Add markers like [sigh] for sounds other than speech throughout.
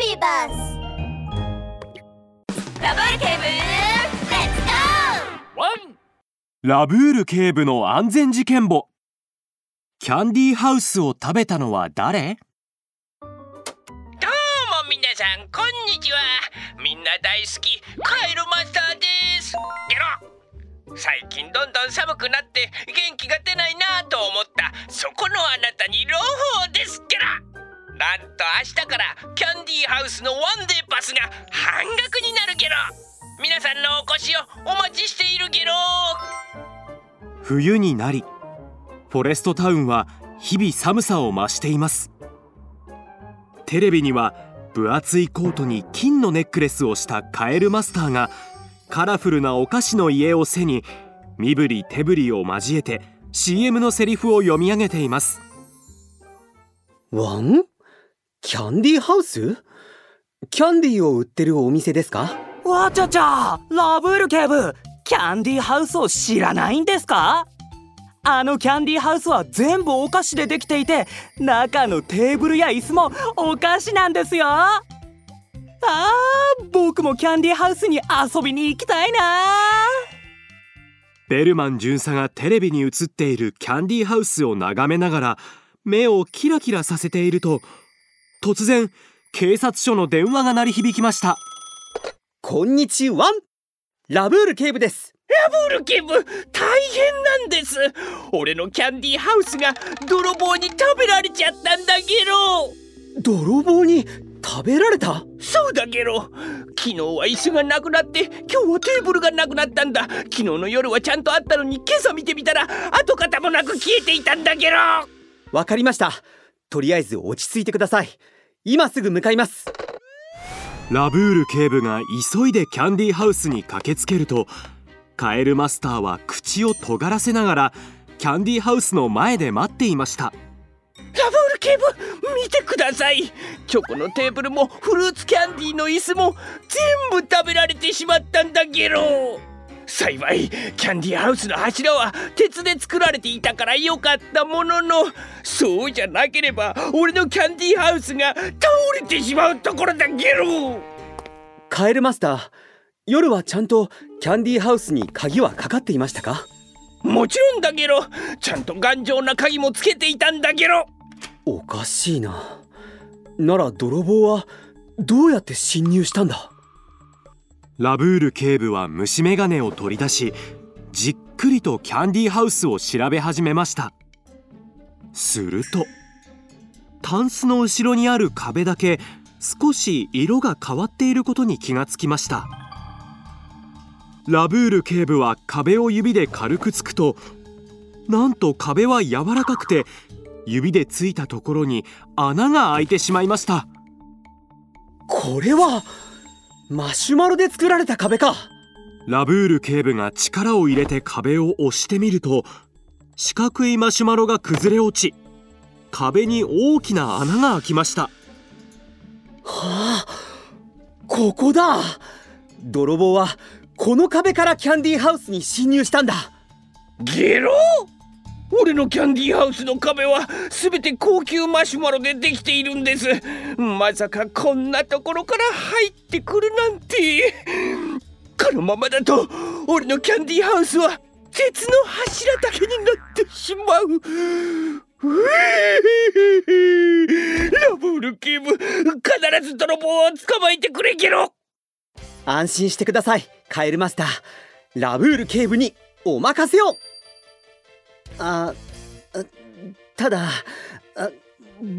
ビーバスラブール警部レッツゴーワンラブール警部の安全事件簿。キャンディーハウスを食べたのは誰？どうも皆さんこんにちは。みんな大好きカエルマスターです。ゲロ最近どんどん寒くなって元気が出ないなと思ったそこのあなたに朗報です。ゲロなんと明日からキャンディーハウスのワンデーパスが半額になるゲロ。皆さんのお越しをお待ちしているゲロ。冬になりフォレストタウンは日々寒さを増しています。テレビには分厚いコートに金のネックレスをしたカエルマスターがカラフルなお菓子の家を背に身振り手振りを交えて CM のセリフを読み上げています。ワン？キャンディーハウス？キャンディーを売ってるお店ですか？わちゃちゃラブール警部キャンディーハウスを知らないんですか？あのキャンディーハウスは全部お菓子でできていて中のテーブルや椅子もお菓子なんですよ。あー僕もキャンディーハウスに遊びに行きたいなベルマン巡査がテレビに映っているキャンディーハウスを眺めながら目をキラキラさせていると突然警察署の電話が鳴り響きました。こんにちは。ラブール警部です。ラブール警部大変なんです。俺のキャンディーハウスが泥棒に食べられちゃったんだゲロ。泥棒に食べられた？そうだゲロ。昨日は椅子がなくなって今日はテーブルがなくなったんだ。昨日の夜はちゃんとあったのに今朝見てみたら跡形もなく消えていたんだゲロ。わかりましたとりあえず落ち着いてください。今すぐ向かいます。ラブール警部が急いでキャンディーハウスに駆けつけるとカエルマスターは口を尖らせながらキャンディーハウスの前で待っていました。ラブール警部見てください。チョコのテーブルもフルーツキャンディーの椅子も全部食べられてしまったんだゲロ幸いキャンディーハウスの柱は鉄で作られていたから良かったもののそうじゃなければ俺のキャンディーハウスが倒れてしまうところだゲロ。カエルマスター夜はちゃんとキャンディーハウスに鍵はかかっていましたか？もちろんだゲロ。ちゃんと頑丈な鍵もつけていたんだゲロ。おかしいな。なら泥棒はどうやって侵入したんだ？ラブール警部は虫眼鏡を取り出しじっくりとキャンディーハウスを調べ始めました。するとタンスの後ろにある壁だけ少し色が変わっていることに気がつきました。ラブール警部は壁を指で軽くつくとなんと壁は柔らかくて指でついたところに穴が開いてしまいました。これはマシュマロで作られた壁か。ラブール警部が力を入れて壁を押してみると四角いマシュマロが崩れ落ち壁に大きな穴が開きました。はあここだ。泥棒はこの壁からキャンディーハウスに侵入したんだ。ゲロ？俺のキャンディーハウスの壁は全て高級マシュマロでできているんです。まさかこんなところから入ってくるなんて。このままだと俺のキャンディーハウスは鉄の柱だけになってしまう。ラブール警部必ず泥棒を捕まえてくれゲロ。安心してくださいカエルマスター。ラブール警部にお任せを。あただ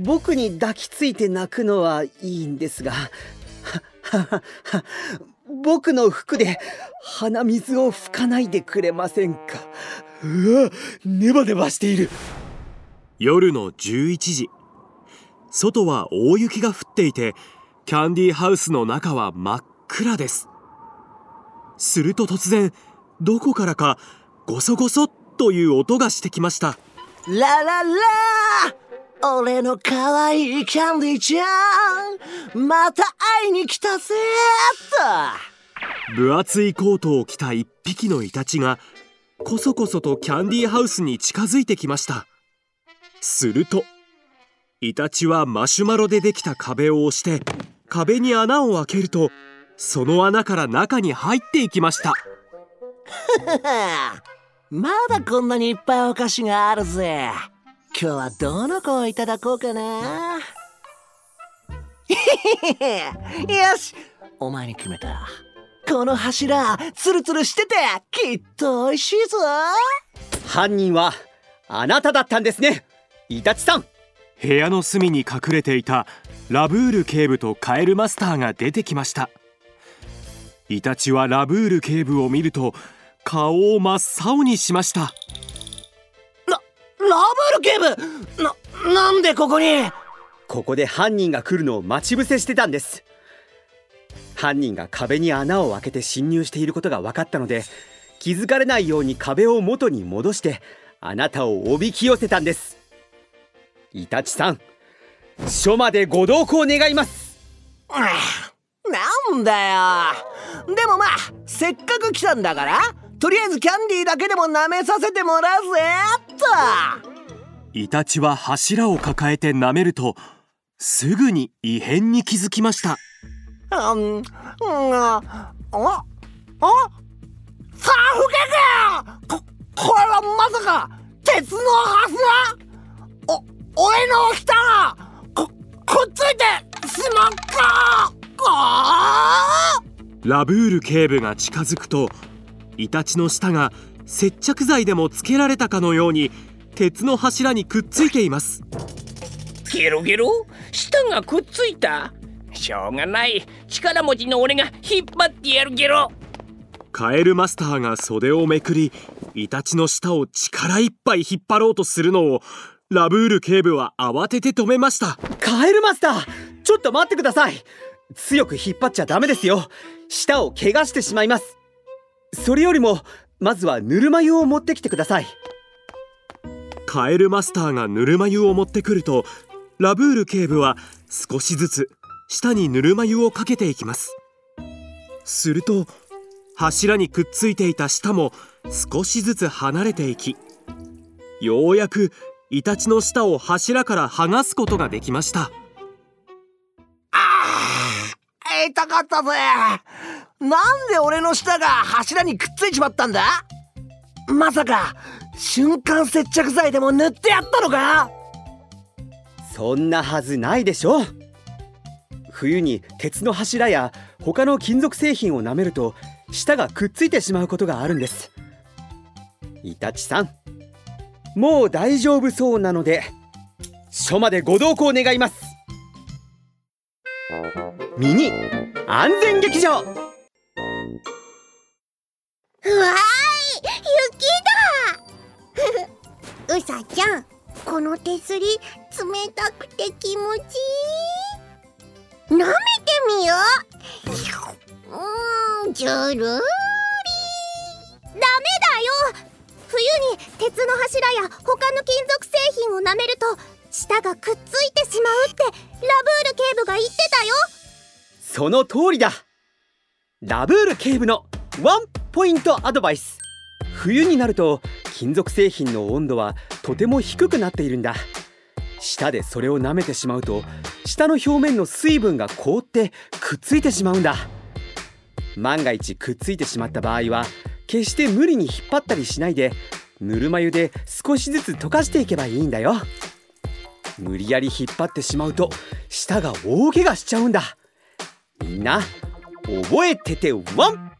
僕に抱きついて泣くのはいいんですが [laughs] 僕の服で鼻水を拭かないでくれませんか？うわネバネバしている。夜の11時。外は大雪が降っていてキャンディーハウスの中は真っ暗です。すると突然どこからかゴソゴソという音がしてきました。ラララ俺の可愛いキャンディーちゃんまた会いに来たぜっ分厚いコートを着た一匹のイタチがこそこそとキャンディーハウスに近づいてきました。するとイタチはマシュマロでできた壁を押して壁に穴を開けるとその穴から中に入っていきました [laughs] まだこんなにいっぱいお菓子があるぜ。今日はどの子をいただこうかな。[laughs] よしお前に決めた。この柱ツルツルしててきっと美味しいぞ。犯人はあなただったんですね。イタチさん。部屋の隅に隠れていたラブール警部とカエルマスターが出てきました。イタチはラブール警部を見ると顔を真っ青にしました。ラブール警部！ななんでここに？ここで犯人が来るのを待ち伏せしてたんです。犯人が壁に穴を開けて侵入していることが分かったので気づかれないように壁を元に戻してあなたをおびき寄せたんです。イタチさん署までご同行願います。[sighs] なんだよ。でもまあせっかく来たんだからとりあえずキャンディーだけでも舐めさせてもらうぜ。っと。イタチは柱を抱えて舐めるとすぐに異変に気づきました。うん。うんあああさあふけかここれはまさか鉄の柱？お俺の舌がこくっついてしまったラブール警部が近づくとイタチの舌が接着剤でもつけられたかのように鉄の柱にくっついています。ゲロゲロ？舌がくっついた？しょうがない。力持ちの俺が引っ張ってやるゲロ。カエルマスターが袖をめくりイタチの舌を力いっぱい引っ張ろうとするのをラブール警部は慌てて止めました。カエルマスターちょっと待ってください。強く引っ張っちゃダメですよ。舌を怪我してしまいますそれよりもまずはぬるま湯を持ってきてください。カエルマスターがぬるま湯を持ってくるとラブール警部は少しずつ舌にぬるま湯をかけていきます。すると柱にくっついていた舌も少しずつ離れていきようやくイタチの舌を柱から剥がすことができました。痛かったぜなんで俺の舌が柱にくっついちまったんだ？まさか瞬間接着剤でも塗ってやったのか？そんなはずないでしょ。冬に鉄の柱や他の金属製品を舐めると舌がくっついてしまうことがあるんです。イタチさんもう大丈夫そうなので署までご同行願います。ミニ安全劇場。わーい雪だ。[laughs] うさちゃんこの手すり冷たくて気持ちいい。舐めてみよううーんじゅるーりダメだよ。冬に鉄の柱や他の金属製品を舐めると舌がくっついてしまうって。ラブール警部が言ってたよ。その通りだ。ラブール警部のワンポイントアドバイス。冬になると金属製品の温度はとても低くなっているんだ。舌でそれを舐めてしまうと舌の表面の水分が凍ってくっついてしまうんだ。万が一くっついてしまった場合は決して無理に引っ張ったりしないでぬるま湯で少しずつ溶かしていけばいいんだよ。無理やり引っ張ってしまうと舌が大怪我しちゃうんだ。みんな覚えててワン！